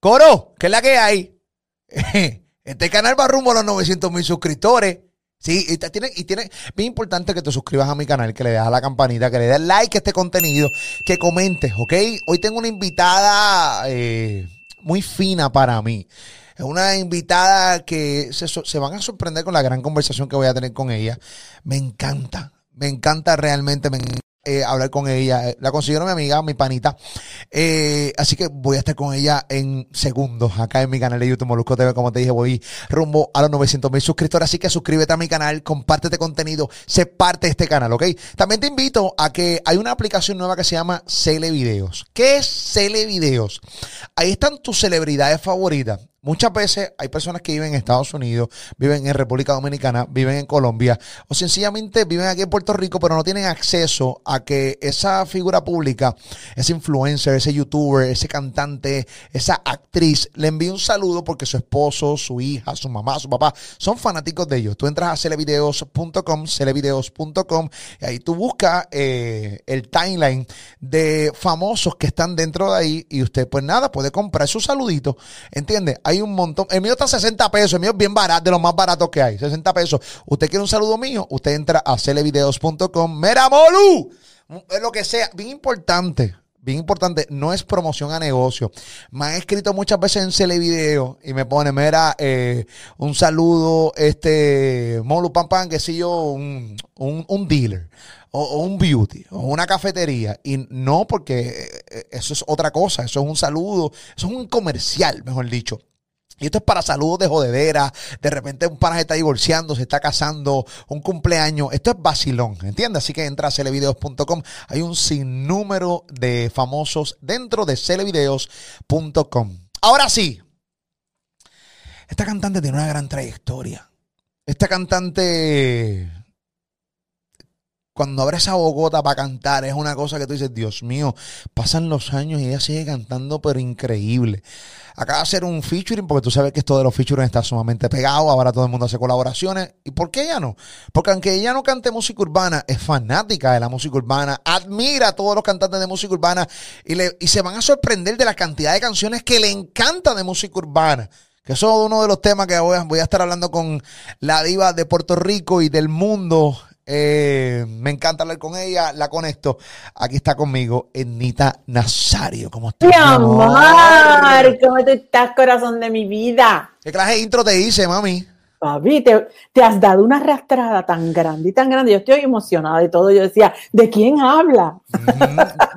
Coro, ¿qué es la que hay? Este canal va rumbo a los 900 mil suscriptores. Sí, y tiene, y tiene, bien importante que te suscribas a mi canal, que le des a la campanita, que le des like a este contenido, que comentes, ¿ok? Hoy tengo una invitada eh, muy fina para mí. Es una invitada que se, van a sorprender con la gran conversación que voy a tener con ella. Me encanta, me encanta realmente, me eh, hablar con ella. La consiguieron mi amiga, mi panita. Eh, así que voy a estar con ella en segundos acá en mi canal de YouTube Molusco TV. Como te dije, voy rumbo a los 900 mil suscriptores. Así que suscríbete a mi canal, comparte este contenido, sé parte de este canal, ¿ok? También te invito a que hay una aplicación nueva que se llama Cele Videos. ¿Qué es Cele Videos? Ahí están tus celebridades favoritas. Muchas veces hay personas que viven en Estados Unidos, viven en República Dominicana, viven en Colombia o sencillamente viven aquí en Puerto Rico, pero no tienen acceso a que esa figura pública, ese influencer, ese youtuber, ese cantante, esa actriz le envíe un saludo porque su esposo, su hija, su mamá, su papá son fanáticos de ellos. Tú entras a celevideos.com, celevideos.com y ahí tú buscas eh, el timeline de famosos que están dentro de ahí y usted pues nada, puede comprar su saludito, ¿entiendes? Hay un montón. El mío está a 60 pesos. El mío es bien barato, de los más baratos que hay. 60 pesos. Usted quiere un saludo mío, usted entra a celevideos.com. Mira, Molu. Es lo que sea. Bien importante. Bien importante, no es promoción a negocio. Me han escrito muchas veces en Celevideo y me pone, mira, eh, un saludo, este, Molu Pam Pam, que si yo, un, un, dealer o, un beauty o una cafetería. Y no, porque eh, eso es otra cosa, eso es un saludo, eso es un comercial, mejor dicho. Y esto es para saludos de jodedera. De repente un pana se está divorciando, se está casando, un cumpleaños. Esto es vacilón, ¿entiendes? Así que entra a celevideos.com. Hay un sinnúmero de famosos dentro de celevideos.com. Ahora sí. Esta cantante tiene una gran trayectoria. Esta cantante cuando abre esa bogota para cantar, es una cosa que tú dices, Dios mío, pasan los años y ella sigue cantando, pero increíble. Acaba de hacer un featuring, porque tú sabes que esto de los featuring está sumamente pegado, ahora todo el mundo hace colaboraciones. ¿Y por qué ella no? Porque aunque ella no cante música urbana, es fanática de la música urbana, admira a todos los cantantes de música urbana y, le, y se van a sorprender de la cantidad de canciones que le encanta de música urbana. Que eso es uno de los temas que voy a, voy a estar hablando con la diva de Puerto Rico y del mundo, eh, me encanta hablar con ella, la conecto. Aquí está conmigo Enita Nazario. ¿Cómo estás? Mi amor, ¿cómo estás, corazón de mi vida? ¿Qué clase de intro te hice, mami? Papi, te, has dado una arrastrada tan grande y tan grande. Yo estoy emocionada de todo. Yo decía, ¿de quién habla?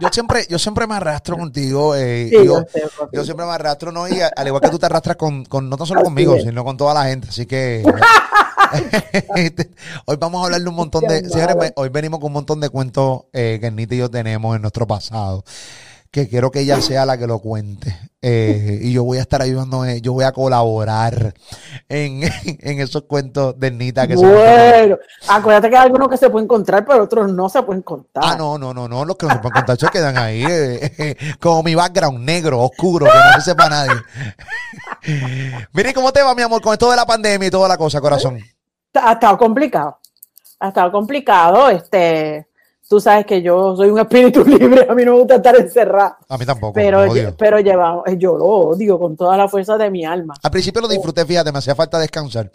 yo siempre, yo siempre me arrastro contigo. Eh, yo, siempre me arrastro, ¿no? Y al igual que tú te arrastras con, con no tan solo conmigo, sino con toda la gente. Así que hoy vamos a hablar de un montón de. hoy venimos con un montón de cuentos eh, que Nita y yo tenemos en nuestro pasado. Que quiero que ella sea la que lo cuente. Eh, y yo voy a estar ayudando, eh, yo voy a colaborar en, esos cuentos de Nita que Bueno, acuérdate que hay algunos que se pueden encontrar, pero otros no se pueden contar. Ah, no, no, no, no. Los que no se pueden contar se quedan ahí. como mi background negro, oscuro, que no se sepa nadie. Mire, ¿cómo te va, mi amor, con esto de la pandemia y toda la cosa, corazón? Ha estado complicado. Ha estado complicado. Este, tú sabes que yo soy un espíritu libre, a mí no me gusta estar encerrado. A mí tampoco. Pero, pero llevamos, yo lo odio con toda la fuerza de mi alma. Al principio lo disfruté, fíjate, me hacía falta descansar.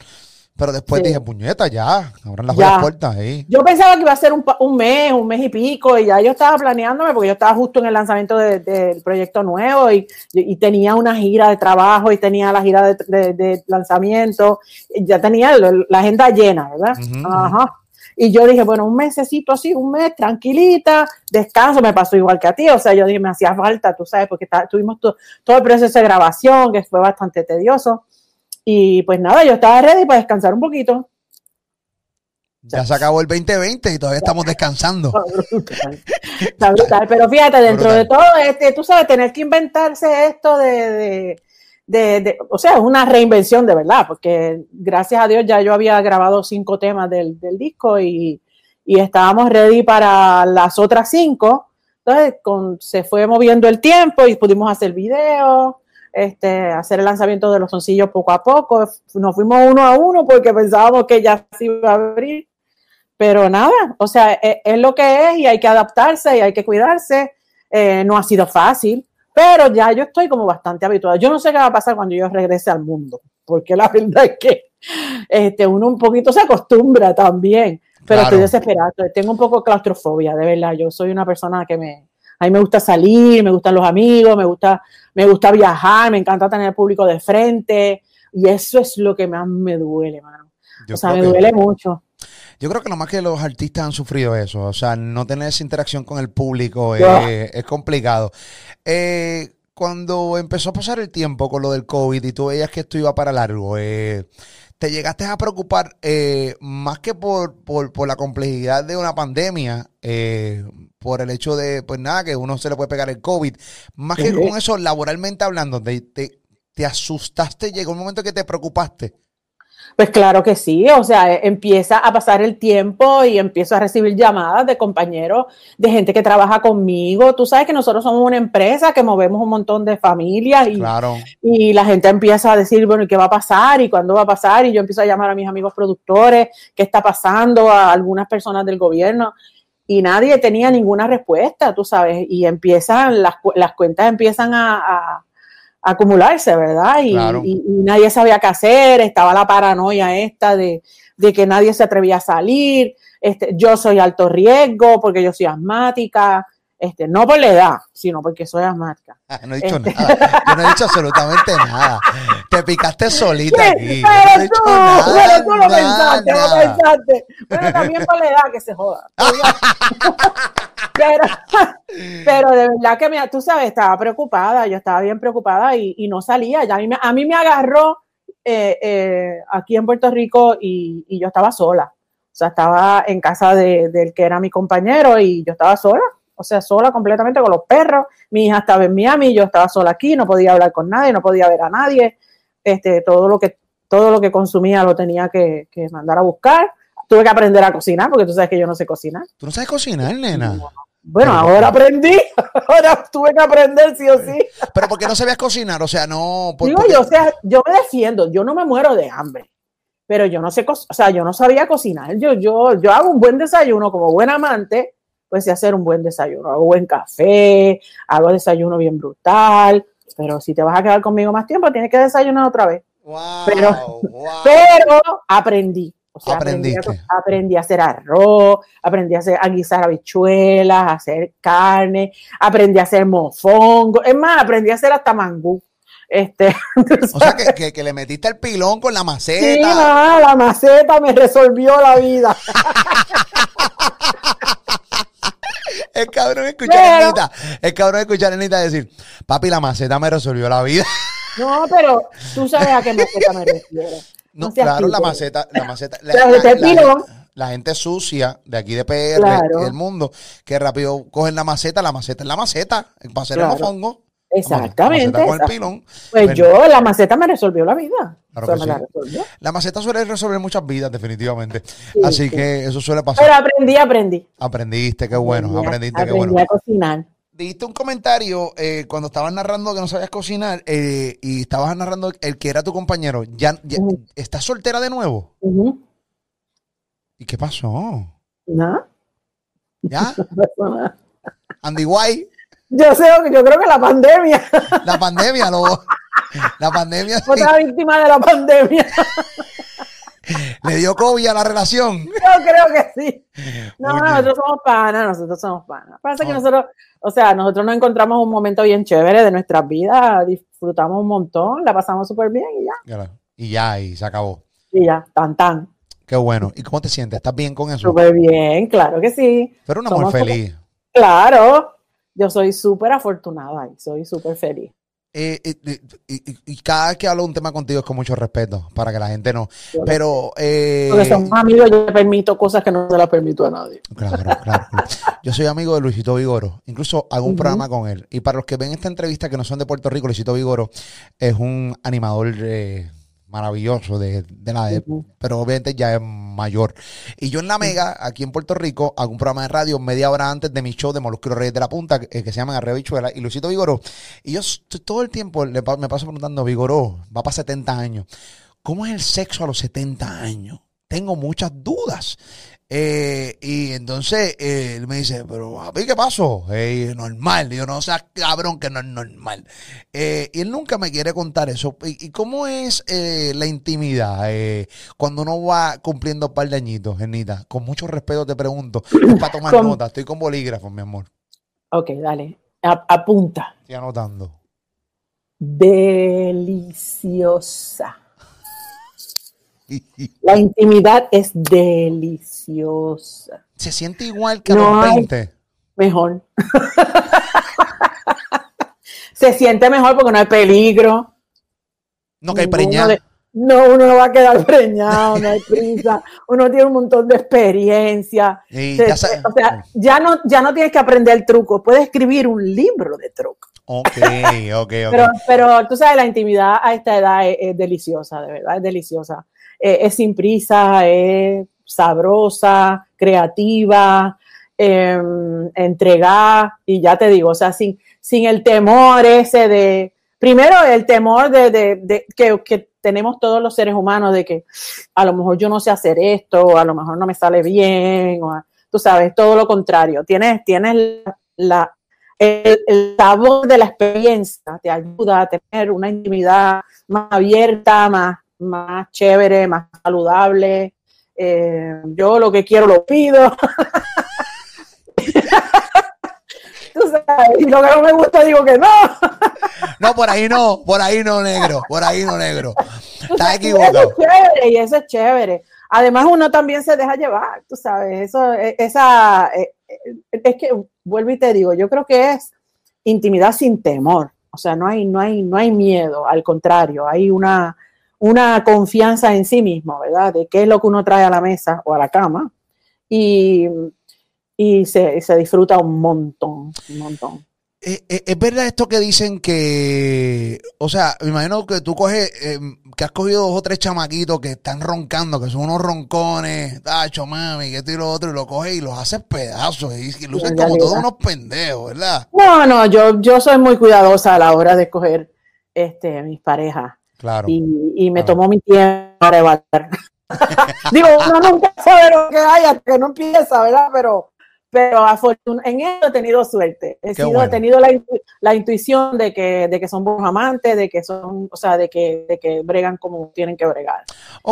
Pero después dije, puñeta, ya, abran las puertas ahí. Yo pensaba que iba a ser un, un, mes, un mes y pico, y ya yo estaba planeándome, porque yo estaba justo en el lanzamiento del proyecto nuevo, y, y, tenía una gira de trabajo, y tenía la gira de, de, lanzamiento, y ya tenía la agenda llena, ¿verdad? Ajá. Y yo dije, bueno, un mesecito así, un mes, tranquilita, descanso, me pasó igual que a ti, o sea, yo dije, me hacía falta, tú sabes, porque tuvimos todo el proceso de grabación, que fue bastante tedioso. Y pues nada, yo estaba ready para descansar un poquito. Ya se acabó el 2020 y todavía estamos descansando. Está brutal. Pero fíjate, dentro de todo, este, tú sabes, tener que inventarse esto de, de, o sea, es una reinvención de verdad, porque gracias a Dios ya yo había grabado cinco temas del, disco y, y, estábamos ready para las otras cinco. Entonces, con, se fue moviendo el tiempo y pudimos hacer videos este, hacer el lanzamiento de los soncillos poco a poco. Nos fuimos uno a uno porque pensábamos que ya se iba a abrir. Pero nada, o sea, e, es, lo que es y hay que adaptarse y hay que cuidarse. Eh, no ha sido fácil, Pero ya yo estoy como bastante habituada. Yo no sé qué va a pasar cuando yo regrese al mundo, porque la verdad es que este, uno un poquito se acostumbra también, pero estoy desesperado. Tengo un poco claustrofobia, de verdad. Yo soy una persona que me, a mí me gusta salir, me gustan los amigos, me gusta, me gusta viajar, me encanta tener el público de frente. Y eso es lo que más me duele, mano. o sea, me duele mucho. Yo creo que más que los artistas han sufrido eso. O sea, no tener esa interacción con el público es, complicado. Eh, cuando empezó a pasar el tiempo con lo del COVID y tú veías que esto iba para largo, eh, ¿te llegaste a preocupar eh, más que por, por, la complejidad de una pandemia, por el hecho de, pues nada, que uno se le puede pegar el COVID, más que con eso, laboralmente hablando, te, te, te asustaste, llegó un momento que te preocupaste? Pues claro que sí, o sea, e, empieza a pasar el tiempo y empiezo a recibir llamadas de compañeros, de gente que trabaja conmigo. Tú sabes que nosotros somos una empresa que movemos un montón de familias y, y la gente empieza a decir, bueno, ¿y qué va a pasar? ¿Y cuándo va a pasar? Y yo empiezo a llamar a mis amigos productores, ¿qué está pasando? A algunas personas del gobierno. Y nadie tenía ninguna respuesta, tú sabes, y empiezan, las, las cuentas empiezan a acumularse, ¿verdad? Y, nadie sabía qué hacer, estaba la paranoia esta de, que nadie se atrevía a salir, este, yo soy alto riesgo porque yo soy asmática, este, no por la edad, sino porque soy asmática. Ah, no he dicho este nada, yo no he dicho absolutamente nada. Te picaste solita aquí. Pero, tú, pero tú lo pensaste, lo pensaste. Pero también por la edad que se joda. Pero, pero de verdad que me, tú sabes, estaba preocupada, yo estaba bien preocupada y, no salía. Ya a, mí me, a mí me agarró eh, eh, aquí en Puerto Rico y, yo estaba sola. O sea, estaba en casa de, del que era mi compañero y yo estaba sola. O sea, sola completamente con los perros. Mi hija estaba en Miami, yo estaba sola aquí, no podía hablar con nadie, no podía ver a nadie. Este, todo lo que todo lo que consumía lo tenía que, mandar a buscar. Tuve que aprender a cocinar porque tú sabes que yo no sé cocinar. ¿Tú no sabes cocinar, nena? Bueno, ahora aprendí, ahora tuve que aprender sí o sí. Pero ¿por qué no sabías cocinar? O sea, no... Digo yo, o sea, yo me defiendo, yo no me muero de hambre, pero yo no sé, o sea, yo no sabía cocinar. Yo, yo, yo hago un buen desayuno como buen amante, pues hacer un buen desayuno. Hago buen café, hago desayuno bien brutal, pero si te vas a quedar conmigo más tiempo, tienes que desayunar otra vez. pero, pero aprendí. Aprendí a, hacer arroz, aprendí a, hacer, a guisar habichuelas, a hacer carne, aprendí a hacer mofongo. Es más, aprendí a hacer hasta mangú. Este, o sea, que, que, le metiste el pilón con la maceta. Sí, la maceta me resolvió la vida. el cabrón escuchar a Anita, el cabrón escuchar a Anita decir, papi, la maceta me resolvió la vida. No, pero tú sabes a qué maceta me refiero. No, claro, la maceta, la maceta. La, gente sucia de aquí de PR del mundo, que rápido cogen la maceta, la maceta es la maceta, para hacer el mofongo. Exactamente. Con el pilón. Pues yo, la maceta me resolvió la vida. la, maceta suele resolver muchas vidas, definitivamente. Así que eso suele pasar. Pero aprendí, aprendí. Aprendiste, qué bueno. aprendiste, qué bueno. a cocinar. Diste un comentario eh, cuando estabas narrando que no sabías cocinar eh, y estabas narrando el que era tu compañero. ¿Ya, ¿Estás soltera de nuevo? ¿Y qué pasó? Nada. ¿Ya? Andy White. Yo sé, yo creo que la pandemia. La pandemia, lo, la pandemia. Otra víctima de la pandemia. ¿Le dio COVID a la relación? Yo creo que sí. No, nosotros somos panas, nosotros somos panas. Pasa que nosotros, o sea, nosotros nos encontramos un momento bien chévere de nuestras vidas, disfrutamos un montón, la pasamos súper bien y ya. Y ya, y se acabó. Y ya, tan tan. Qué bueno. ¿Y cómo te sientes? ¿Estás bien con eso? Súper bien, claro que sí. Pero una mujer feliz. Claro, yo soy súper afortunada y soy súper feliz. Eh, eh, y, cada vez que hablo un tema contigo es con mucho respeto, para que la gente no. Pero. Eh, Porque somos amigos, yo le permito cosas que no se las permito a nadie. Claro, claro. Yo soy amigo de Luisito Vigoro. Incluso hago un programa con él. Y para los que ven esta entrevista que no son de Puerto Rico, Luisito Vigoro es un animador. Eh, maravilloso de, la de, pero obviamente ya es mayor. Y yo en La Mega, aquí en Puerto Rico, hago un programa de radio media hora antes de mi show de Molusco Reyes de la Punta, que, se llama Arreo Bichuela, y Luisito Vigoró. Y yo todo el tiempo me paso preguntando, Vigoró, va para 70 años. ¿Cómo es el sexo a los 70 años? Tengo muchas dudas. Eh, y entonces eh, él me dice, pero a ¿qué pasó? Eh, normal. Digo, no seas cabrón que no es normal. Eh, y él nunca me quiere contar eso. ¿Y, y cómo es la intimidad cuando uno va cumpliendo un par de añitos, Genita? Con mucho respeto te pregunto. Es para tomar Con- nota. Estoy con bolígrafo, mi amor. Ok, dale. A- apunta. Estoy anotando. Deliciosa. La intimidad es deliciosa. Se siente igual que a No los 20. Mejor. Se siente mejor porque no hay peligro. No que hay de- No, uno no va a quedar preñado, no hay prisa. Uno tiene un montón de experiencia. Y Se- ya sa- o sea, ya no, ya no tienes que aprender el truco, puedes escribir un libro de truco. Ok, ok, ok. Pero, pero tú sabes, la intimidad a esta edad es, es deliciosa, de verdad, es deliciosa. Eh, es sin prisa, es sabrosa, creativa, eh, entregada, y ya te digo, o sea, sin, sin el temor ese de, primero el temor de, de- que, que tenemos todos los seres humanos de que a lo mejor yo no sé hacer esto, o a lo mejor no me sale bien, o tú sabes, todo lo contrario. Tienes, tienes la, la- el, el sabor de la experiencia, te ayuda a tener una intimidad más abierta, más, más chévere, más saludable. Eh, yo lo que quiero lo pido. Tú sabes, y lo que no me gusta digo que no. No, por ahí no, por ahí no, negro, por ahí no, negro. Estás y Eso equivocado. es chévere y eso es chévere. Además, uno también se deja llevar, tú sabes, eso, eh, esa, eh, eh, es que, vuelvo y te digo, yo creo que es intimidad sin temor. O sea, no hay, no hay, no hay miedo, al contrario, hay una, una confianza en sí mismo, ¿verdad? De qué es lo que uno trae a la mesa o a la cama. Y, y se, se disfruta un montón, un montón. Eh, eh, es verdad esto que dicen que, o sea, me imagino que tú coges, eh, que has cogido dos o tres chamaquitos que están roncando, que son unos roncones, tacho, mami, que esto y lo otro, y lo coges y los haces pedazos y, lucen En como todos unos pendejos, ¿verdad? No, no, yo, yo soy muy cuidadosa a la hora de escoger este, mis parejas. Claro. y, y me Claro. tomó mi tiempo para evaluar. Digo, uno nunca sabe lo que hay hasta que no empieza, ¿verdad? Pero, pero en eso he tenido suerte. He, sido- bueno. he tenido la, intu- la intuición de que, de que son buenos amantes, de que son, o sea, de que, de que bregan como tienen que bregar.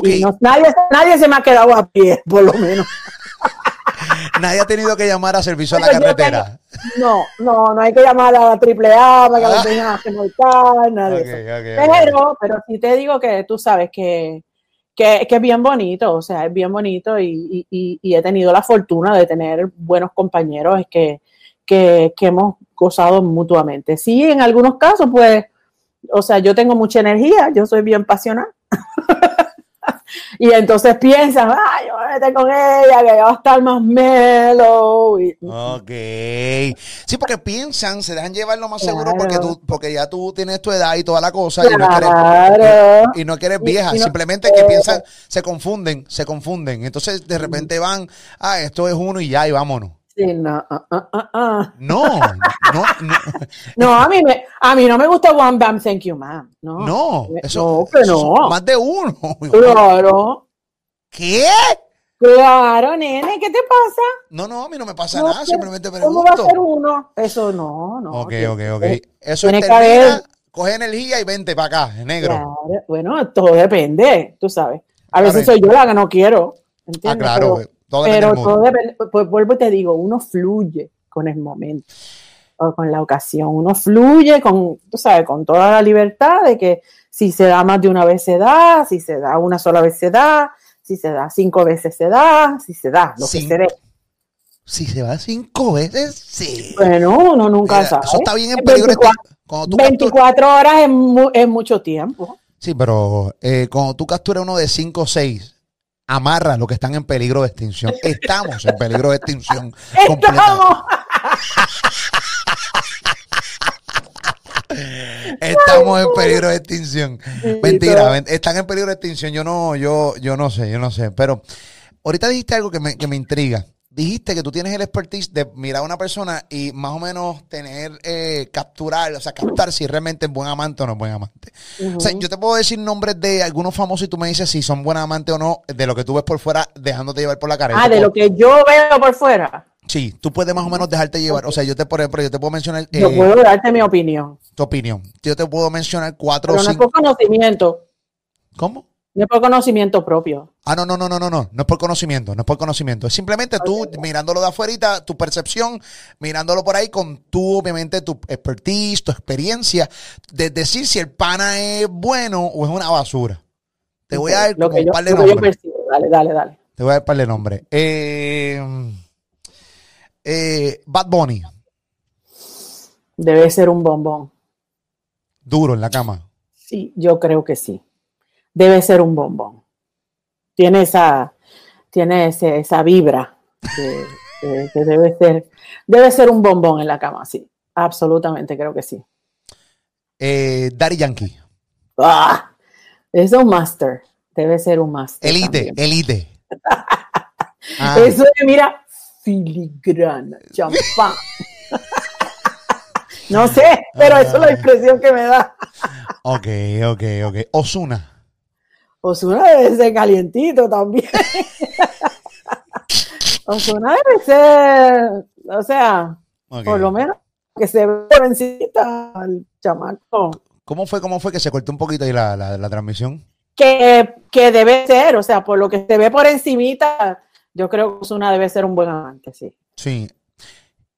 Y no- nadie, nadie se me ha quedado a pie, por lo menos. nadie ha tenido que llamar a servicio a la carretera. No, no, no hay que llamar a la triple A para que Ah. le enseñen a remolcar, nada de Ok, eso. ok, ok. Pero, pero sí te digo que tú sabes que, que, que es bien bonito, o sea, es bien bonito y, y- y- y he tenido la fortuna de tener buenos compañeros que, que, que hemos gozado mutuamente. Sí, en algunos casos, pues, o sea, yo tengo mucha energía, yo soy bien pasional. y entonces piensan, ay, yo voy a meter con ella, que va a estar más mellow. Y, Ok. Sí, porque piensan, se dejan llevar lo más seguro Claro. porque tú, porque ya tú tienes tu edad y toda la cosa y no quieres, Claro. y no que eres Y- vieja, y no- simplemente que piensan, se confunden, se confunden. Entonces de repente van, ah, esto es uno y ya, y vámonos. Sí, no, ah, ah, ah. No, no, no, No, a mí, me, a mí no me gusta One Bam Thank You Man. No, no, no eso, que eso no. son más de uno. Claro, ¿Qué? claro, nene, ¿qué te pasa? No, no, a mí no me pasa No, nada, pero simplemente ¿Cómo va a ser uno? Eso no, no. Ok, ok, que ok. Eso que termina, coge energía y vente para acá, negro. Claro, bueno, todo depende, tú sabes. A veces Claro. soy yo la que no quiero, Ah, claro, Pero- todo Pero todo depende, pues vuelvo y te digo, uno fluye con el momento o con la ocasión, uno fluye con, tú sabes, con toda la libertad de que si se da más de una vez se da, si se da una sola vez se da, si se da cinco veces se da, si se da, lo que se dé. Si se va cinco veces, sí. Bueno, uno nunca Mira, sabe. eso está bien en peligro. 24, Cuando tú capturas- 24 horas es, mu- es mucho tiempo. Sí, pero eh, cuando tú capturas uno de 5 o 6, amarra los que están en peligro de extinción. Estamos en peligro de extinción. ¡Estamos! Estamos en peligro de extinción. Mentira, están en peligro de extinción. Yo no, yo, yo no sé, yo no sé. Pero ahorita dijiste algo que me, que me intriga. Dijiste que tú tienes el expertise de mirar a una persona y más o menos tener, eh, capturar, o sea, captar si realmente es buen amante o no es buen amante. O sea, yo te puedo decir nombres de algunos famosos y tú me dices si son buen amante o no, de lo que tú ves por fuera, dejándote llevar por la cara. Ah, de lo que yo veo por fuera. Sí, tú puedes más o menos dejarte llevar. O sea, yo te, por ejemplo, yo te puedo mencionar. yo eh, puedo darte mi opinión. Tu opinión. Yo te puedo mencionar cuatro o cinco. No es por conocimiento. ¿Cómo? No es por conocimiento propio. Ah, no, no, no, no, no, no. No es por conocimiento, no es por conocimiento. Es simplemente tú mirándolo de afuera, tu percepción, mirándolo por ahí con tu, obviamente, tu expertise, tu experiencia, de decir si el pana es bueno o es una basura. Te voy a dar lo como un yo, par de lo que yo nombres. Dale, dale, dale. Te voy a dar un par de nombres. Eh, eh, Bad Bunny, Debe ser un bombón. duro en la cama. Sí, yo creo que sí. Debe ser un bombón. Tiene esa, tiene ese- esa vibra de- de- que debe ser, debe ser un bombón en la cama, sí. Absolutamente creo que sí. Eh, Daddy Yankee, ¡Ah! Es un master. Debe ser un master. Elite, también. Elite. Ah, Eso es, mira, filigrana, champán. no sé, pero eso es la impresión que me da. ok, ok, ok. Osuna. Osuna debe ser calientito también. Osuna debe ser, o sea, por lo menos que se ve por encima al chamaco. ¿Cómo fue, cómo fue que se cortó un poquito ahí la, la, la transmisión? Que, que debe ser, o sea, por lo que se ve por encimita, yo creo que Osuna debe ser un buen amante, sí. Sí.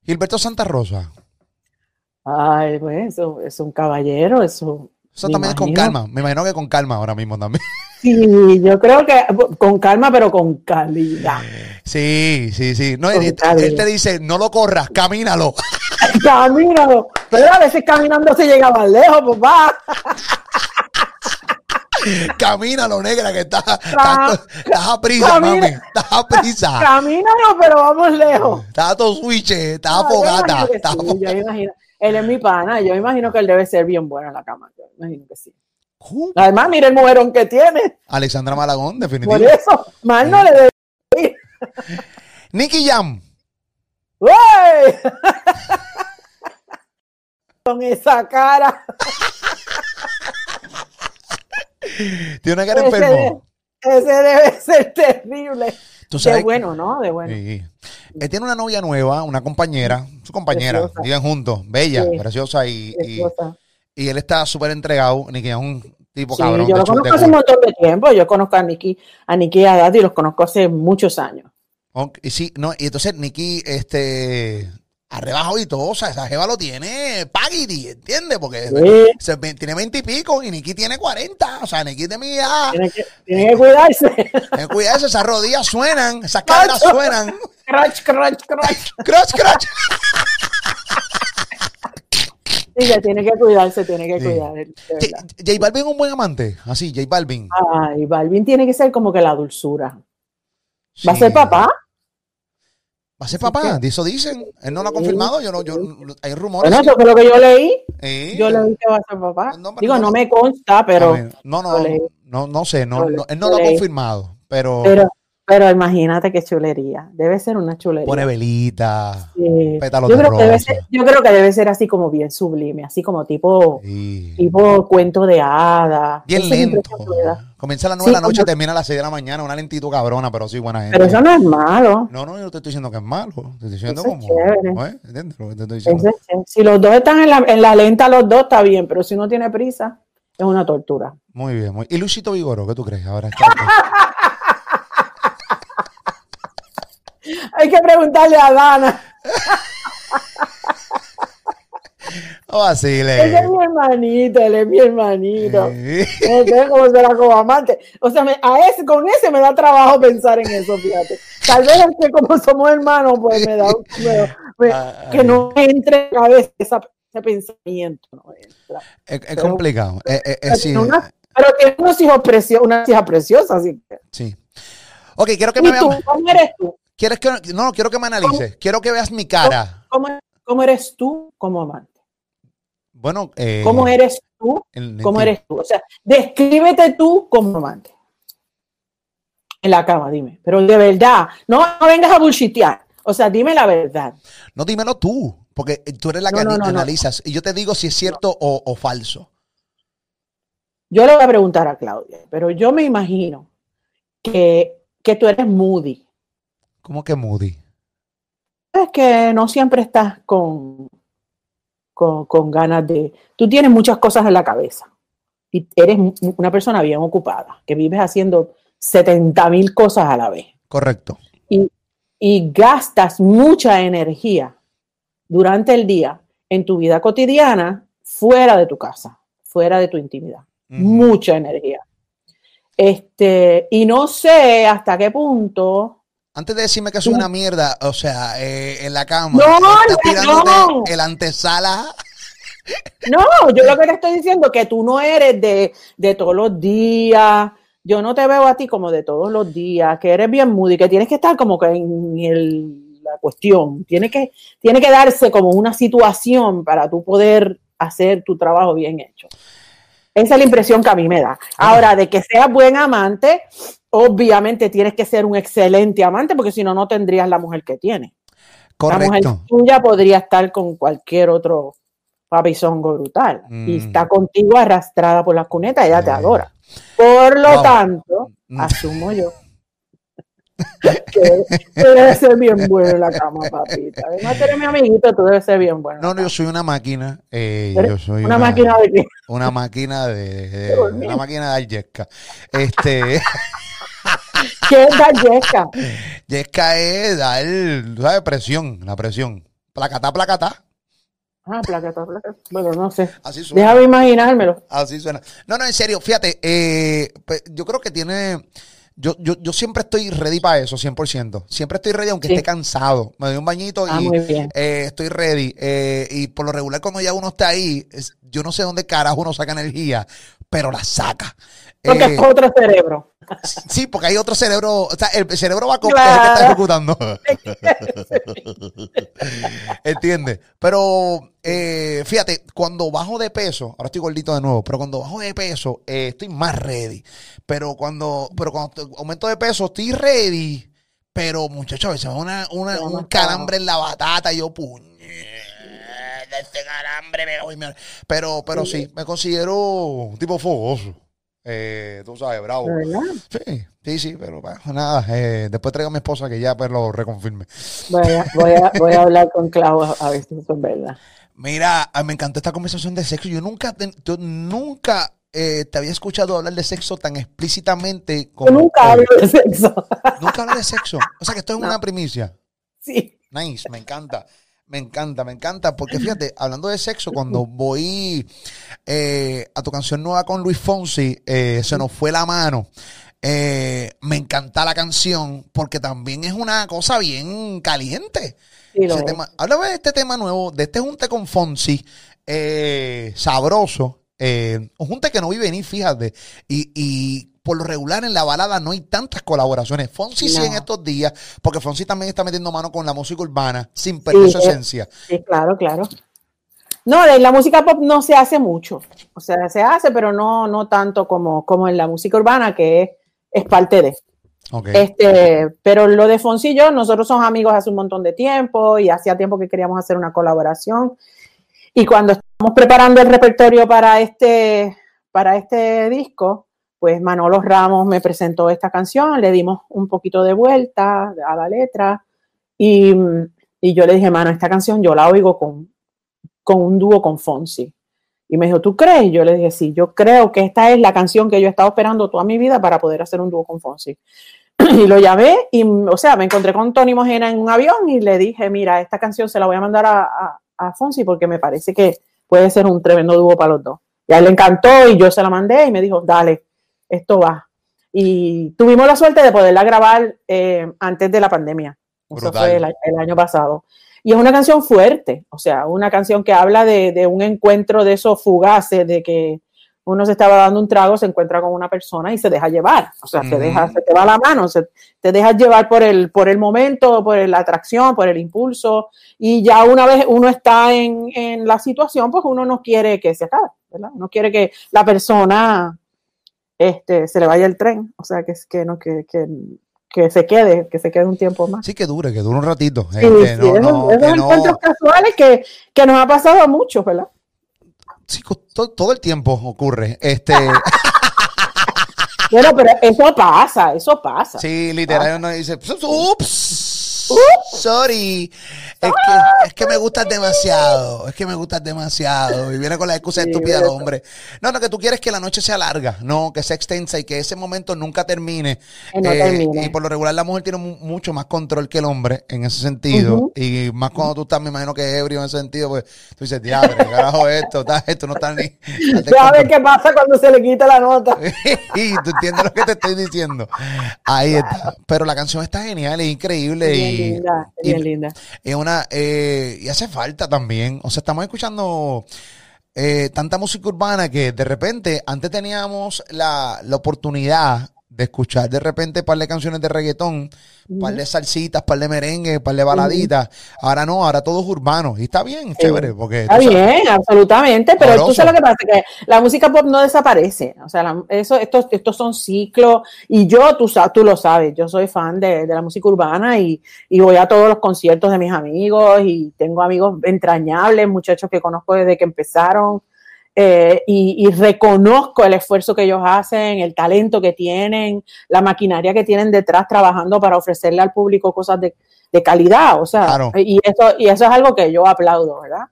Gilberto Santa Rosa. Ay, pues eso es un caballero, eso. Eso me también es con calma. Me imagino que con calma ahora mismo también. Sí, yo creo que con calma, pero con calidad. Sí, sí, sí. No, él, te dice, no lo corras, camínalo. Camínalo. Pero a veces caminando se llega más lejos, papá. camínalo, negra, que estás estás estás a prisa, Camina. mami. Estás a prisa. Camínalo, pero vamos lejos. Estás a todo switch, estás No, fogata. a sí, fo- yo imagino. Él es mi pana, yo imagino que él debe ser bien bueno en la cama. Yo imagino que sí. Además, mira el mujerón que tiene. Alexandra Malagón, Por definitivo. eso, mal no le debe ir. Nicky Jam. ¡Uy! Con esa cara. Tiene una cara Ese, enfermo. ese debe ser terrible. Tú De bueno, ¿no? De bueno. Sí. Él tiene una novia nueva, una compañera, su compañera, viven juntos, bella, Sí. preciosa y, y. y él está súper entregado. Nicky es un tipo Sí, cabrón. yo lo conozco hace un montón de tiempo. Yo conozco a Nicky, a Nicky y a Daddy, los conozco hace muchos años. Y sí, no, y entonces Nicky, este, arrebajo y todo, o sea, esa jeva lo tiene paguiti, ¿entiendes? Porque Sí. se tiene 20 y pico y Nicky tiene 40, o sea, Nicky de mi edad. Tiene que, tiene que cuidarse. Eh, Cuidado, esas rodillas suenan, esas caderas suenan. crunch, crunch, crunch. Crunch, crunch. Sí, tiene que cuidarse, tiene que Sí. cuidar. J. J Balvin es un buen amante, así, J Balvin. Ay, Balvin tiene que ser como que la dulzura. ¿Va a ser papá? Va a ser papá, de eso dicen. Él no lo ha confirmado, yo no, yo, hay rumores. Bueno, eso fue lo que yo leí. Yo leí que va a ser papá. No, Digo, no- no me consta, pero, no, no, no, no sé, no, él no lo ha confirmado, pero, pero, pero imagínate qué chulería. Debe ser una chulería. pone velita. Sí. pétalos yo, de creo que debe rosa. ser, yo creo que debe ser así como bien sublime, así como tipo, Sí. tipo cuento de hada. Bien Esa es la lento. Comienza a las 9 Sí, de la noche, como- termina a las 6 de la mañana, una lentitud cabrona, pero sí, buena gente. Pero eso no es malo. No, no, yo no te estoy diciendo que es malo. Te estoy diciendo Eso es como. chévere. ¿no es? ¿Entiendes lo que te estoy diciendo? Ese- ese- si los dos están en la, en la lenta, los dos está bien, pero si uno tiene prisa, es una tortura. Muy bien. Muy... ¿Y Luisito Vigoro, qué tú crees? Ahora Hay que preguntarle a Dana. Oh, así le. es mi hermanito, él es mi hermanito. Sé cómo será como amante. O sea, me- a ese, con ese me da trabajo pensar en eso, fíjate. Tal vez es que como somos hermanos, pues me da un- me- me- Ay. que no entre en la cabeza esa- ese pensamiento. No entra. Es, es Pero- complicado. Es- es- es- sí, Pero, una- pero tiene unos hijos preciosos, unas hijas preciosas, así que. sí. Ok, quiero que me veas. ¿Cómo eres tú? ¿Quieres que, no, no, quiero que me analices. Quiero que veas mi cara. ¿Cómo, cómo eres tú como amante? Bueno, eh, ¿Cómo eres tú? ¿Cómo eres tú? O sea, descríbete tú como amante. En la cama, dime. Pero de verdad, no, no vengas a bullshitear. O sea, dime la verdad. No, dímelo tú, porque tú eres la que analizas. Y yo te digo si es cierto o, falso. Yo le voy a preguntar a Claudia, pero yo me imagino que, que tú eres moody. ¿Cómo que moody? Es que no siempre estás con, con, con, ganas de... Tú tienes muchas cosas en la cabeza y eres una persona bien ocupada, que vives haciendo 70 mil cosas a la vez. Correcto. Y, y gastas mucha energía durante el día en tu vida cotidiana fuera de tu casa, fuera de tu intimidad. Mucha energía. Este, y no sé hasta qué punto. Antes de decirme que es una mierda, o sea, eh, en la cama, no, no. el antesala. No, yo lo que te estoy diciendo es que tú no eres de, de todos los días, yo no te veo a ti como de todos los días, que eres bien moody, que tienes que estar como que en el, la cuestión, tiene que, tiene que darse como una situación para tú poder hacer tu trabajo bien hecho. Esa es la impresión que a mí me da. Ahora, de que seas buen amante, obviamente tienes que ser un excelente amante, porque si no, no tendrías la mujer que tienes. Correcto. La mujer tuya podría estar con cualquier otro papizongo brutal. Y mm. está contigo arrastrada por las cunetas, ella te adora. Por lo tanto, mm. asumo yo que tú debes ser bien bueno en la cama, papita. Además, eres mi amiguito, tú debes ser bien bueno. No, no, yo soy una máquina. Eh, yo soy una, máquina de qué? Una máquina de, una máquina de Yesca. Este. ¿Qué es dar Yesca? Yesca es dar, ¿sabes? Presión, la presión. Placatá, placatá. Ah, placata, placata. Bueno, no sé. Así suena. Déjame imaginármelo. Así suena. No, no, en serio, fíjate, eh, pues, yo creo que tiene. Yo, yo, yo siempre estoy ready para eso, 100%. Siempre estoy ready, aunque esté cansado. Me doy un bañito ah, y eh, estoy ready. Eh, y por lo regular, cuando ya uno está ahí, yo no sé dónde carajo uno saca energía, pero la saca. Porque es otro cerebro. Sí, porque hay otro cerebro, o sea, el cerebro va con claro. que está ejecutando. ¿Entiendes? Pero eh, fíjate, cuando bajo de peso, ahora estoy gordito de nuevo, pero cuando bajo de peso, eh, estoy más ready. Pero cuando, pero cuando aumento de peso, estoy ready. Pero muchachos, a veces una, una, un calambre en la batata, y yo puñe este calambre me voy. Pero, pero sí, me considero un tipo fogoso. Eh, tú sabes, bravo. Sí, sí, sí, pero nada, eh, después traigo a mi esposa que ya pues lo reconfirme. Voy a, voy a, hablar con Clau a ver si eso es verdad. Mira, me encantó esta conversación de sexo. Yo nunca, nunca eh, te había escuchado hablar de sexo tan explícitamente como. Yo nunca hablo de sexo. Nunca hablo de sexo. O sea que esto es una primicia. Sí. Nice, me encanta. Me encanta, me encanta, porque fíjate, hablando de sexo, cuando voy eh, a tu canción nueva con Luis Fonsi, eh, se nos fue la mano. Eh, me encanta la canción porque también es una cosa bien caliente. háblame de este tema nuevo, de este junte con Fonsi, sabroso, un junte que no vi venir, fíjate, y, y por lo regular en la balada no hay tantas colaboraciones. Fonsi sí en estos días, porque Fonsi también está metiendo mano con la música urbana sin perder su eh, esencia. Sí, claro, claro. No, en la música pop no se hace mucho. O sea, se hace, pero no, no tanto como, como en la música urbana, que es, parte de. Este, pero lo de Fonsi y yo, nosotros somos amigos hace un montón de tiempo y hacía tiempo que queríamos hacer una colaboración. Y cuando estamos preparando el repertorio para este, para este disco, pues Manolo Ramos me presentó esta canción, le dimos un poquito de vuelta a la letra y, yo le dije, mano, esta canción yo la oigo con, con un dúo con Fonsi. Y me dijo, ¿tú crees? Yo le dije, sí, yo creo que esta es la canción que yo he estado esperando toda mi vida para poder hacer un dúo con Fonsi. y lo llamé y, o sea, me encontré con Tony Mojena en un avión y le dije, mira, esta canción se la voy a mandar a, a, a Fonsi porque me parece que puede ser un tremendo dúo para los dos. Y a él le encantó y yo se la mandé y me dijo, dale esto va. Y tuvimos la suerte de poderla grabar eh, antes de la pandemia. Eso fue el, año pasado. Y es una canción fuerte, o sea, una canción que habla de, un encuentro de esos fugaces, de que uno se estaba dando un trago, se encuentra con una persona y se deja llevar, o sea, se, deja, se te va la mano, se, te dejas llevar por el, por el momento, por la atracción, por el impulso, y ya una vez uno está en, en la situación, pues uno no quiere que se acabe, ¿verdad? No quiere que la persona este, se le vaya el tren, o sea, que, que, no, que, que se quede, que se quede un tiempo más. Sí, que dure, que dure un ratito. Sí, sí, esos, encuentros casuales que, que, nos ha pasado a muchos, ¿verdad? Sí, todo, todo el tiempo ocurre. Este. bueno, pero eso pasa, eso pasa. Sí, literal, uno dice, ups sorry. Es que, es que me gustas demasiado. Es que me gustas demasiado. Y viene con la excusa estúpida hombre. No, no, que tú quieres que la noche sea larga. No, que sea extensa y que ese momento nunca termine. Eh, y por lo regular la mujer tiene mucho más control que el hombre en ese sentido. Y más cuando tú estás, me imagino que es ebrio en ese sentido, pues tú dices, diablo, carajo esto, esto no está ni... Ya ves qué pasa cuando se le quita la nota. y tú entiendes lo que te estoy diciendo. Ahí está. Pero la canción está genial, es increíble. y linda, bien linda. Es una, eh, y hace falta también. O sea, estamos escuchando eh, tanta música urbana que de repente antes teníamos la, la oportunidad de escuchar de repente un par de canciones de reggaetón, un par de salsitas, par de merengue, par de baladitas. Ahora no, ahora todo es urbano. Y está bien, chévere. Porque, está bien, absolutamente. Pero tú sabes lo que pasa, que la música pop no desaparece. O sea, eso, estos, estos son ciclos. Y yo, tú, tú lo sabes, yo soy fan de, de la música urbana y, y, voy a todos los conciertos de mis amigos y tengo amigos entrañables, muchachos que conozco desde que empezaron. Eh, y, reconozco el esfuerzo que ellos hacen, el talento que tienen, la maquinaria que tienen detrás trabajando para ofrecerle al público cosas de, calidad, o sea, y, eso, y eso es algo que yo aplaudo, ¿verdad?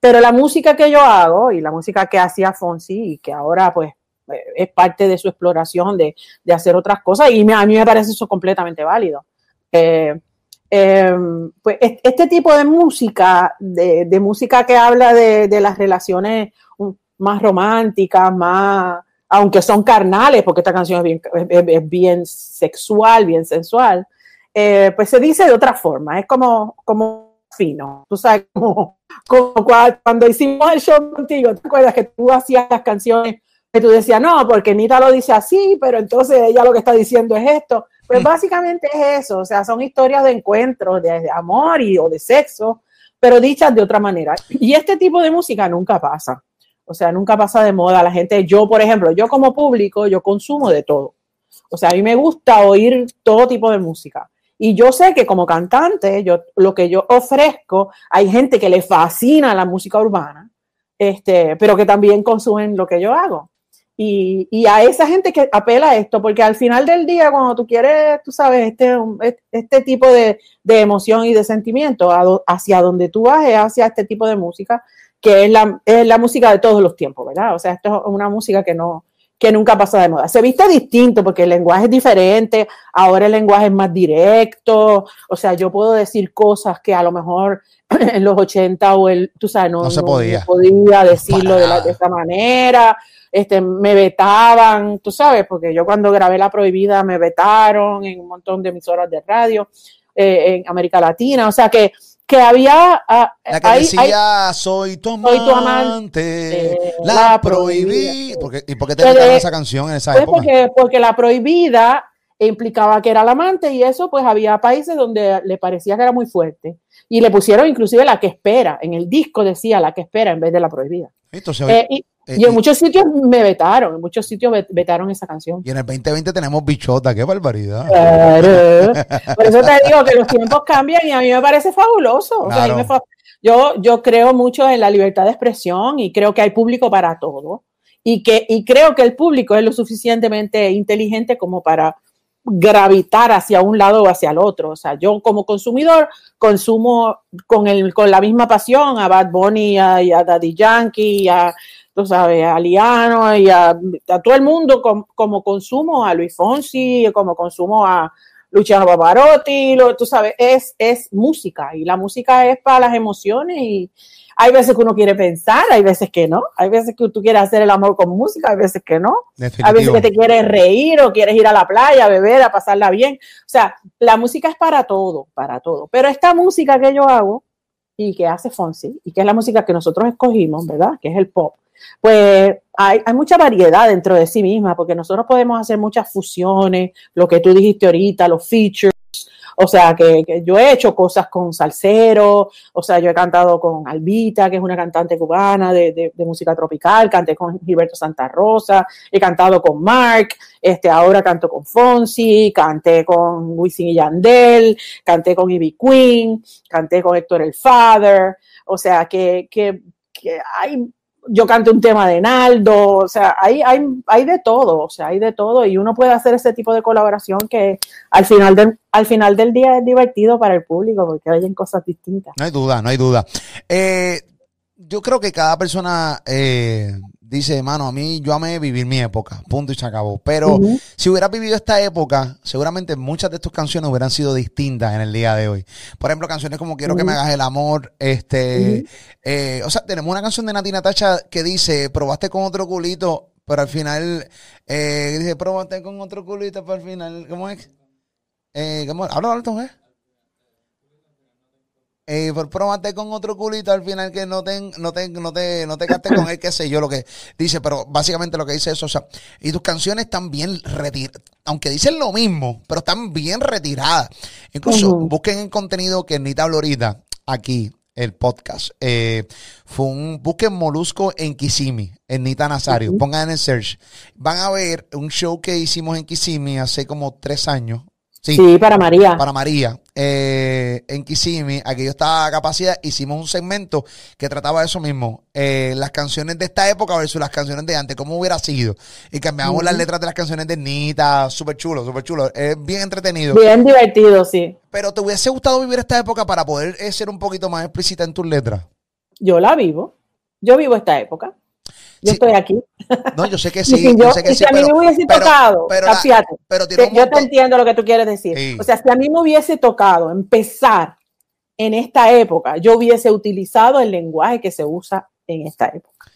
Pero la música que yo hago y la música que hacía Fonsi y que ahora pues eh, es parte de su exploración de, hacer otras cosas y a mí me parece eso completamente válido. Eh, pues este tipo de música, de, música que habla de, de, las relaciones más románticas, más, aunque son carnales, porque esta canción es bien, es, bien sexual, bien sensual, eh, pues se dice de otra forma, es como, como fino, tú sabes, como, cuando hicimos el show contigo, ¿te acuerdas que tú hacías las canciones que tú decías, no, porque Nita lo dice así, pero entonces ella lo que está diciendo es esto? Pues mm. básicamente es eso, o sea, son historias de encuentros, de, de amor y, o de sexo, pero dichas de otra manera. Y este tipo de música nunca pasa. O sea, nunca pasa de moda. La gente, yo, por ejemplo, yo como público, yo consumo de todo. O sea, a mí me gusta oír todo tipo de música. Y yo sé que como cantante, yo, lo que yo ofrezco, hay gente que le fascina la música urbana, este, pero que también consumen lo que yo hago. Y, y, a esa gente que apela a esto, porque al final del día, cuando tú quieres, tú sabes, este, este tipo de, de emoción y de sentimiento hacia donde tú vas, es hacia este tipo de música que es la, es la música de todos los tiempos, ¿verdad? O sea, esto es una música que no, que nunca pasa de moda. Se viste distinto porque el lenguaje es diferente, ahora el lenguaje es más directo, o sea, yo puedo decir cosas que a lo mejor en los 80 o el, tú sabes, no, se podía, podía decirlo de, la, de, esta manera, este, me vetaban, tú sabes, porque yo cuando grabé La Prohibida me vetaron en un montón de emisoras de radio eh, en América Latina, o sea que que había... Ah, la que decía, soy, tu amante, la, prohibí. ¿Y por qué te dedicaron esa canción en esa pues época? Porque, porque la prohibida implicaba que era la amante y eso pues había países donde le parecía que era muy fuerte. Y le pusieron inclusive la que espera, en el disco decía la que espera en vez de la prohibida. Entonces, eh, eh, y en muchos sitios me vetaron, en muchos sitios vetaron esa canción. Y en el 2020 tenemos bichota, qué barbaridad. Por eso te digo que los tiempos cambian y a mí me parece fabuloso. yo, yo creo mucho en la libertad de expresión y creo que hay público para todo. Y, que, y creo que el público es lo suficientemente inteligente como para gravitar hacia un lado o hacia el otro. O sea, yo como consumidor consumo con, el, con la misma pasión a Bad Bunny, a, y a Daddy Yankee, a tú sabes, a Liano y a, todo el mundo como consumo, a Luis Fonsi, como consumo a Luciano Pavarotti, lo, tú sabes, es, es música y la música es para las emociones y hay veces que uno quiere pensar, hay veces que no, hay veces que tú quieres hacer el amor con música, hay veces que no, hay veces que te quieres reír o quieres ir a la playa, a beber, a pasarla bien, o sea, la música es para todo, para todo, pero esta música que yo hago y que hace Fonsi y que es la música que nosotros escogimos, ¿verdad? Que es el pop pues hay, mucha variedad dentro de sí misma, porque nosotros podemos hacer muchas fusiones, lo que tú dijiste ahorita, los features, O sea, que, yo he hecho cosas con Salsero, o sea, yo he cantado con Albita, que es una cantante cubana de, música tropical, canté con Gilberto Santa Rosa, he cantado con Mark, este, ahora canto con Fonsi, canté con Wisin y Yandel, canté con Ivy Queen, canté con Héctor el Father, o sea, que, que, que hay yo canto un tema de Naldo, o sea, hay, hay, hay de todo, o sea, hay de todo y uno puede hacer ese tipo de colaboración que al final del, al final del día es divertido para el público porque oyen cosas distintas. No hay duda, no hay duda. Eh, yo creo que cada persona eh, dice, hermano, a mí yo amé vivir mi época, punto y se acabó. Pero si hubiera vivido esta época, seguramente muchas de tus canciones hubieran sido distintas en el día de hoy. Por ejemplo, canciones como Quiero que me hagas el amor, este, eh, o sea, tenemos una canción de Nati Natacha que dice, probaste con otro culito, pero al final, eh, dice, probaste con otro culito, pero al final, ¿cómo es? Eh, ¿cómo? Habla alto, ¿eh? Eh, por probarte con otro culito al final que no te, no te, no te, no te gastes con él, qué sé yo, lo que dice, pero básicamente lo que dice eso, o sea, y tus canciones están bien retiradas, aunque dicen lo mismo, pero están bien retiradas. Incluso busquen el contenido que Nita habló ahorita, aquí, el podcast. Eh, fue un, busquen Molusco en Kisimi, en Nita Nazario, pongan en el search. Van a ver un show que hicimos en Kisimi hace como tres años, Sí, para María. Para María. Eh, en Kissimmee, aquí yo estaba a capacidad, hicimos un segmento que trataba de eso mismo. Eh, las canciones de esta época versus las canciones de antes, cómo hubiera sido. Y cambiamos las letras de las canciones de Nita, súper chulo, súper chulo. Es bien entretenido. Bien divertido, sí. Pero ¿te hubiese gustado vivir esta época para poder eh, ser un poquito más explícita en tus letras? Yo la vivo. Yo vivo esta época. Yo estoy aquí. No, yo sé que sí. yo, sé que si a mí me hubiese tocado, pero, yo te entiendo lo que tú quieres decir. O sea, si a mí me hubiese tocado empezar en esta época, yo hubiese utilizado el lenguaje que se usa en esta época.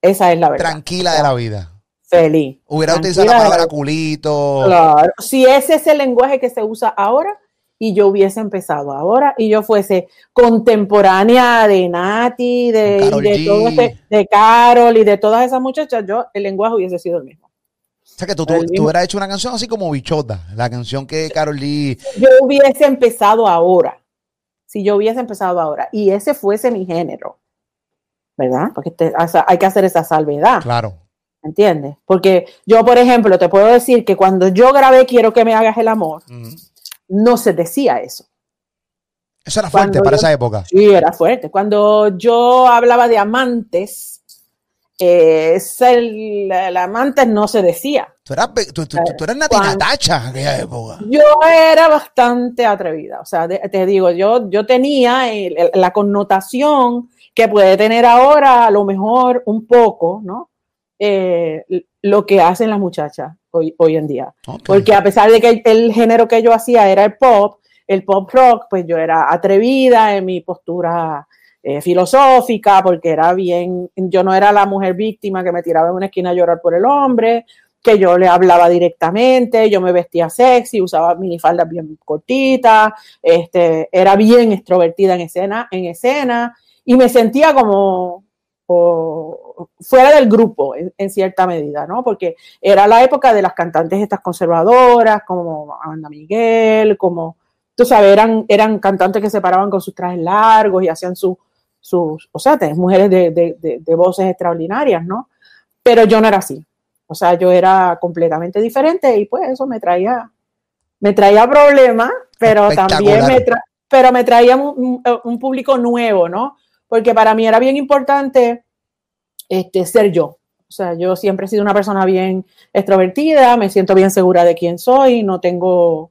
Esa es la verdad. Tranquila de la vida. Feliz. Hubiera utilizado la palabra culito. Claro. Si ese es el lenguaje que se usa ahora, y yo hubiese empezado ahora y yo fuese contemporánea de Nati, de, de, este, de Carol y de todas esas muchachas, yo el lenguaje hubiese sido el mismo. O sea, que tú, tú, hubieras hecho una canción así como Bichota, la canción que Carol Lee... Yo hubiese empezado ahora, si yo hubiese empezado ahora, y ese fuese mi género, ¿verdad? Porque hay que hacer esa salvedad. Claro. ¿Entiendes? Porque yo, por ejemplo, te puedo decir que cuando yo grabé Quiero que me hagas el amor, no se decía eso. Eso era fuerte para esa época. Sí, era fuerte. Cuando yo hablaba de amantes, eh, el, amantes no se decía. Tú eras, tú, Natacha en aquella época. Yo era bastante atrevida. O sea, te digo, yo, yo tenía la connotación que puede tener ahora, a lo mejor un poco, ¿no? Eh, lo que hacen las muchachas hoy, hoy en día. Porque a pesar de que el, género que yo hacía era el pop, el pop rock, pues yo era atrevida en mi postura eh, filosófica, porque era bien, yo no era la mujer víctima que me tiraba en una esquina a llorar por el hombre, que yo le hablaba directamente, yo me vestía sexy, usaba minifaldas bien cortitas, este, era bien extrovertida en escena, en escena, y me sentía como, fuera del grupo en, cierta medida, ¿no? Porque era la época de las cantantes estas conservadoras, como Amanda Miguel, como, tú sabes, eran, eran cantantes que se paraban con sus trajes largos y hacían sus, sus o sea, tenés mujeres de, de, voces extraordinarias, ¿no? Pero yo no era así. O sea, yo era completamente diferente y pues eso me traía, me traía problemas, pero también me, pero me traía un público nuevo, ¿no? Porque para mí era bien importante este, ser yo. O sea, yo siempre he sido una persona bien extrovertida, me siento bien segura de quién soy, no tengo,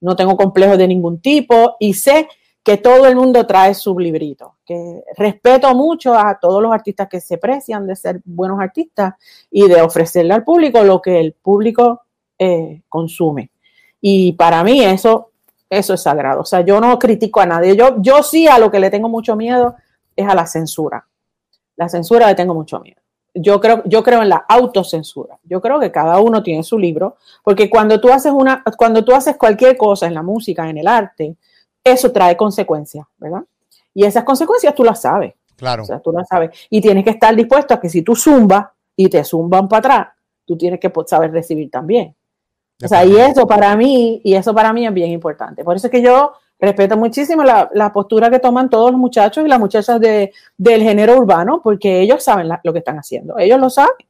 no tengo complejos de ningún tipo y sé que todo el mundo trae su librito, que respeto mucho a todos los artistas que se precian de ser buenos artistas y de ofrecerle al público lo que el público eh, consume. Y para mí eso, eso es sagrado. O sea, yo no critico a nadie. Yo, yo sí a lo que le tengo mucho miedo es a la censura. La censura le tengo mucho miedo. Yo creo, yo creo en la autocensura. Yo creo que cada uno tiene su libro, porque cuando tú haces una, cuando tú haces cualquier cosa en la música, en el arte, eso trae consecuencias, ¿verdad? Y esas consecuencias tú las sabes. Claro. O sea, tú las sabes. Y tienes que estar dispuesto a que si tú zumbas y te zumban para atrás, tú tienes que saber recibir también. O sea, y eso para mí, y eso para mí es bien importante. Por eso es que yo respeto muchísimo la, postura que toman todos los muchachos y las muchachas de, del género urbano, porque ellos saben lo que están haciendo, ellos lo saben.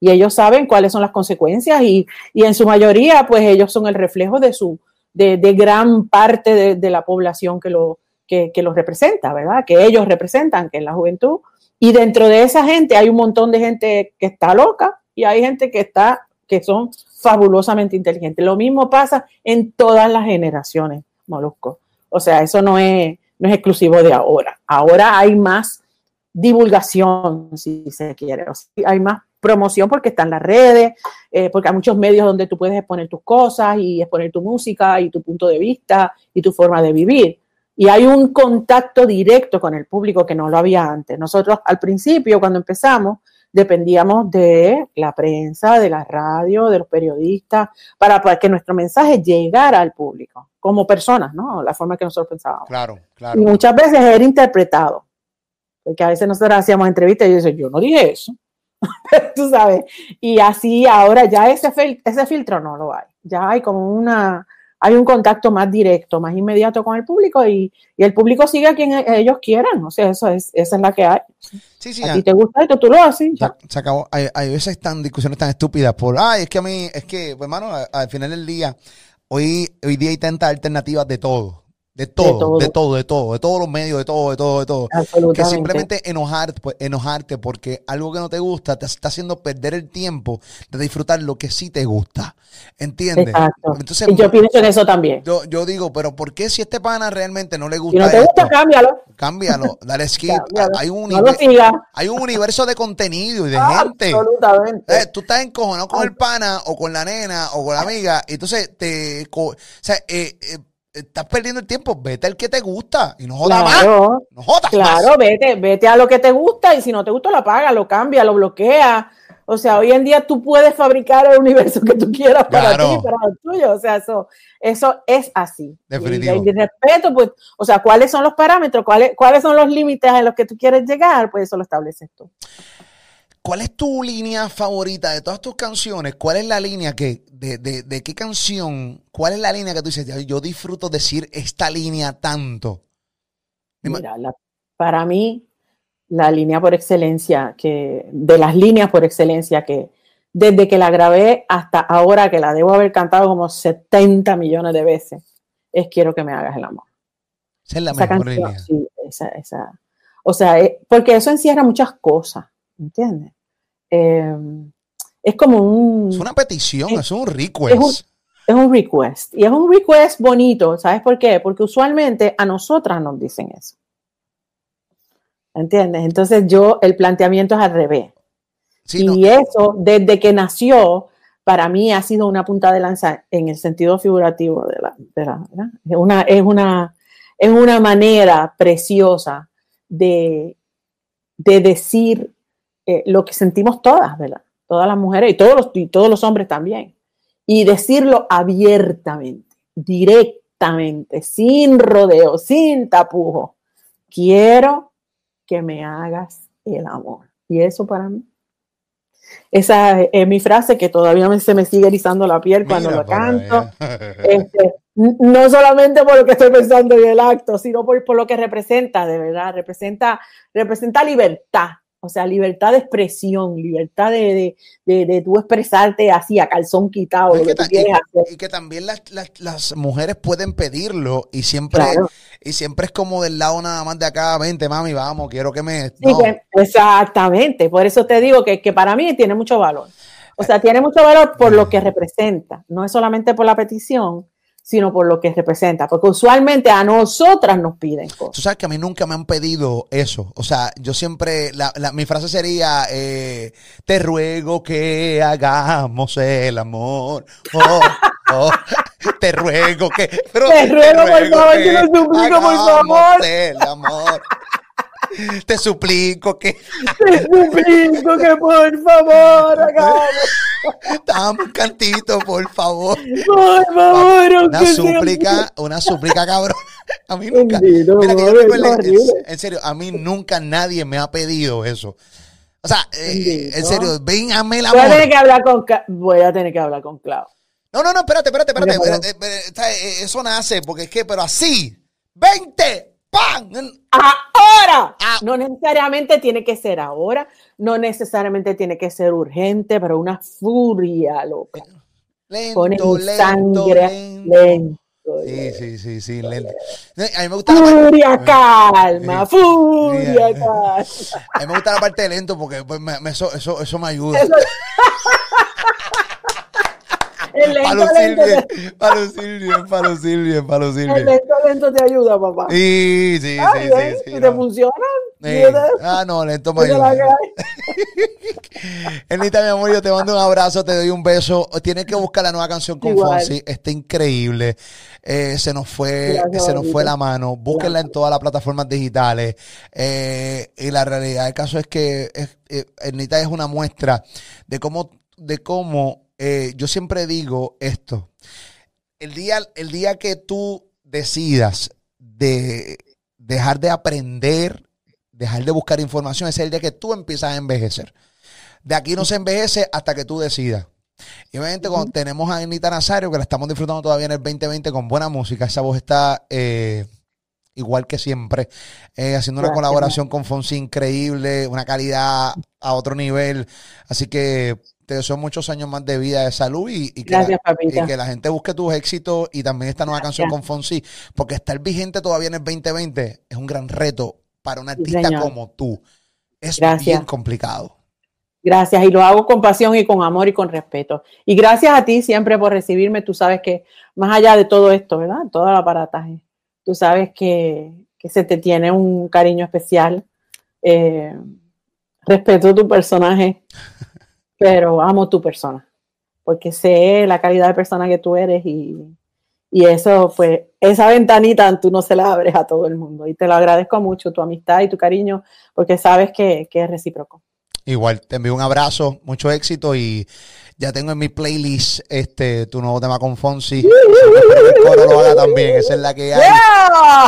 Y ellos saben cuáles son las consecuencias y, y en su mayoría, pues ellos son el reflejo de su, de, de gran parte de, de, la población que, lo, que, que los representa, ¿verdad? Que ellos representan, que es la juventud. Y dentro de esa gente hay un montón de gente que está loca y hay gente que está, que son fabulosamente inteligentes. Lo mismo pasa en todas las generaciones, Molusco. O sea, eso no es, no es exclusivo de ahora. Ahora hay más divulgación, si se quiere. Hay más promoción porque están las redes, eh, porque hay muchos medios donde tú puedes exponer tus cosas y exponer tu música y tu punto de vista y tu forma de vivir. Y hay un contacto directo con el público que no lo había antes. Nosotros al principio, cuando empezamos, dependíamos de la prensa, de la radio, de los periodistas, para, que nuestro mensaje llegara al público, como personas, ¿no? La forma que nosotros pensábamos. Claro, claro. Y muchas veces era interpretado. Porque a veces nosotros hacíamos entrevistas y yo decía, yo no dije eso. Tú sabes. Y así ahora ya ese, fil ese filtro no lo hay. Ya hay como una, hay un contacto más directo, más inmediato con el público y, y, el público sigue a quien ellos quieran. O sea, eso es, esa es la que hay. Sí, sí, a ti te gusta esto, tú lo haces. Ya. Se acabó. Hay, hay veces tan discusiones tan estúpidas por, ay, es que a mí, es que, pues, hermano, al final del día, hoy, hoy día hay tantas alternativas de todo. De todo, de todo, de todo, de todo, de todos los medios, de todo, de todo, de todo. Que simplemente enojarte, pues, enojarte porque algo que no te gusta te está haciendo perder el tiempo de disfrutar lo que sí te gusta. ¿Entiendes? Exacto. Entonces, y yo pienso en eso también. Yo, yo digo, pero ¿por qué si este pana realmente no le gusta? Si no te gusta, esto, cámbialo. Cámbialo, dale skip. cámbialo. Hay, un no hay un universo de contenido y de gente. Absolutamente. Eh, tú estás encojonado con el pana o con la nena o con la amiga. Y entonces te. O sea, eh, eh, estás perdiendo el tiempo, vete al que te gusta y no jodas claro, más. No jodas claro, más. vete, vete a lo que te gusta y si no te gusta lo apaga, lo cambia, lo bloquea. O sea, hoy en día tú puedes fabricar el universo que tú quieras para Claro. ti, para el tuyo. O sea, eso, eso es así. Definitivo. Y, respeto, pues, o sea, ¿cuáles son los parámetros? ¿Cuáles, ¿Cuáles son los límites a los que tú quieres llegar? Pues eso lo estableces tú. ¿Cuál es tu línea favorita de todas tus canciones? ¿Cuál es la línea que, de, de, de qué canción, cuál es la línea que tú dices, "Ya, yo disfruto decir esta línea tanto? Mira, la- para mí, la línea por excelencia, que de las líneas por excelencia que desde que la grabé hasta ahora, que la debo haber cantado como 70 millones de veces, es Quiero que me hagas el amor. Esa es la Esa mejor canción, línea. sí, esa, esa. O sea, eh, porque eso encierra muchas cosas, ¿entiendes? Eh, es como un... Es una petición, es- es un request. es un- es un request. Y es un request bonito, ¿sabes por qué? Porque usualmente a nosotras nos dicen eso. ¿Entiendes? Entonces yo, el planteamiento es al revés. Sí, no, y eso, desde que nació, para mí ha sido una punta de lanza en el sentido figurativo de la, de una, es una, es una manera preciosa de, de decir eh, lo que sentimos todas, ¿verdad? Todas las mujeres y todos los, y todos los hombres también. Y decirlo abiertamente, directamente, sin rodeo, sin tapujo. Quiero que me hagas el amor. Y eso para mí esa es mi frase que todavía me- se me sigue erizando la piel cuando mira lo canto. Este, no solamente por lo que estoy pensando en el acto, sino por, por lo que representa, de verdad. Representa, representa libertad. O sea, libertad de expresión, libertad de, de, de, de tú expresarte así a calzón quitado, Y lo que, que tú quieres hacer. y que también las, las, las mujeres pueden pedirlo y siempre, Claro. y siempre es como del lado nada más de acá, vente mami, vamos, quiero que me... Sí, que- exactamente, por eso te digo que, que para mí tiene mucho valor. O sea, tiene mucho valor por lo que representa, no es solamente por la petición, sino por lo que representa, porque usualmente a nosotras nos piden Tú cosas. sabes que a mí nunca me han pedido eso. O sea, yo siempre, la, la- mi frase sería, eh, te ruego que hagamos el amor. Oh, oh, te ruego que... pero Te ruego, por favor, te lo suplico, por favor. el amor. Te suplico que Te suplico que por favor hagamos, dame un cantito, por favor. por favor, Una súplica, una súplica, cabrón. A mí nunca. Bendito, Mira que yo en, serio, a mí nunca nadie me ha pedido eso. O sea, eh, en serio, ven, hazme el Voy a tener que hablar con voy a tener que hablar con Clau. No, no, no, espérate, espérate, espérate. espérate, espérate, espérate, Eso nace, porque es que, pero así, 20, ¡pam! Ahora. Ah. No necesariamente tiene que ser ahora, no necesariamente tiene que ser urgente, pero una furia loca. Lento, lento, sangre, lento. Sí, sí, sí, sí, lento. A mí me gusta furia, la calma, furia, calma. A mí me gusta la parte de lento porque pues, me, me, eso, eso, eso, me ayuda. El lucir bien, para lucir bien, para lucir bien. El lento, lento te ayuda, papá. Sí, sí, sí, sí, sí. ¿Te funciona? Ah, no, lento me ayuda. Elita, mi amor, yo te mando un abrazo, te doy un beso. Tienes que buscar la nueva canción con Fonsi. Está increíble. Eh, se nos fue, se nos fue la mano. Búsquenla en todas las plataformas digitales. Eh, y la realidad del caso es que es, eh, es una muestra de cómo, de cómo yo siempre digo esto. El día, el día que tú decidas de dejar de aprender dejar de buscar información, es el día que tú empiezas a envejecer. De aquí no se envejece hasta que tú decidas. Y obviamente cuando tenemos a Anita Nazario, que la estamos disfrutando todavía en el 2020 con buena música, esa voz está eh, igual que siempre, eh, haciendo una colaboración con Fonsi increíble, una calidad a otro nivel. Así que te deseo muchos años más de vida, de salud y, que, la, y que, la, gente busque tus éxitos y también esta nueva canción con Fonsi, porque estar vigente todavía en el 2020 es un gran reto para un artista como tú. Es bien complicado. Gracias, y lo hago con pasión y con amor y con respeto. Y gracias a ti siempre por recibirme. Tú sabes que más allá de todo esto, ¿verdad? Todo el aparataje, tú sabes que, se te tiene un cariño especial. Eh, respeto tu personaje, pero amo tu persona, porque sé la calidad de persona que tú eres y, y eso, pues, esa ventanita tú no se la abres a todo el mundo. Y te lo agradezco mucho, tu amistad y tu cariño, porque sabes que, es recíproco. Igual, te envío un abrazo, mucho éxito y ya tengo en mi playlist este tu nuevo tema con Fonsi. el coro lo haga también, esa es la que hay.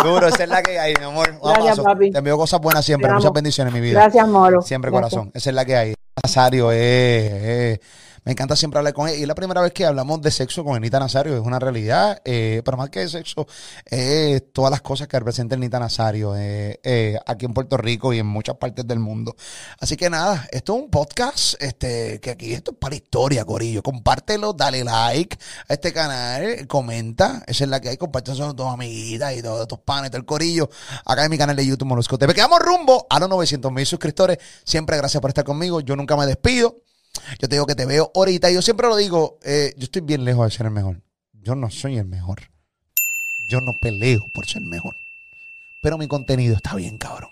Duro, esa es la que hay, mi amor. Gracias, papi. Te envío cosas buenas siempre, muchas bendiciones en mi vida. Gracias, Moro. Siempre corazón, esa es la que hay. Nazario, eh, eh me encanta siempre hablar con ella. Y es la primera vez que hablamos de sexo con Anita Nazario. Es una realidad. Eh, pero más que de sexo, es todas las cosas que representa Anita Nazario eh, eh, aquí en Puerto Rico y en muchas partes del mundo. Así que nada, esto es un podcast este, que aquí esto es para historia, Corillo. Compártelo, dale like a este canal, comenta. Esa es la que hay. Compártelo con tus amiguitas y todos tus panes, todo el Corillo. Acá en mi canal de YouTube Molusco TV. Quedamos rumbo a los 900 mil suscriptores. Siempre gracias por estar conmigo. Yo nunca me despido. Yo te digo que te veo ahorita. Yo siempre lo digo, eh, yo estoy bien lejos de ser el mejor. Yo no soy el mejor. Yo no peleo por ser mejor. Pero mi contenido está bien, cabrón.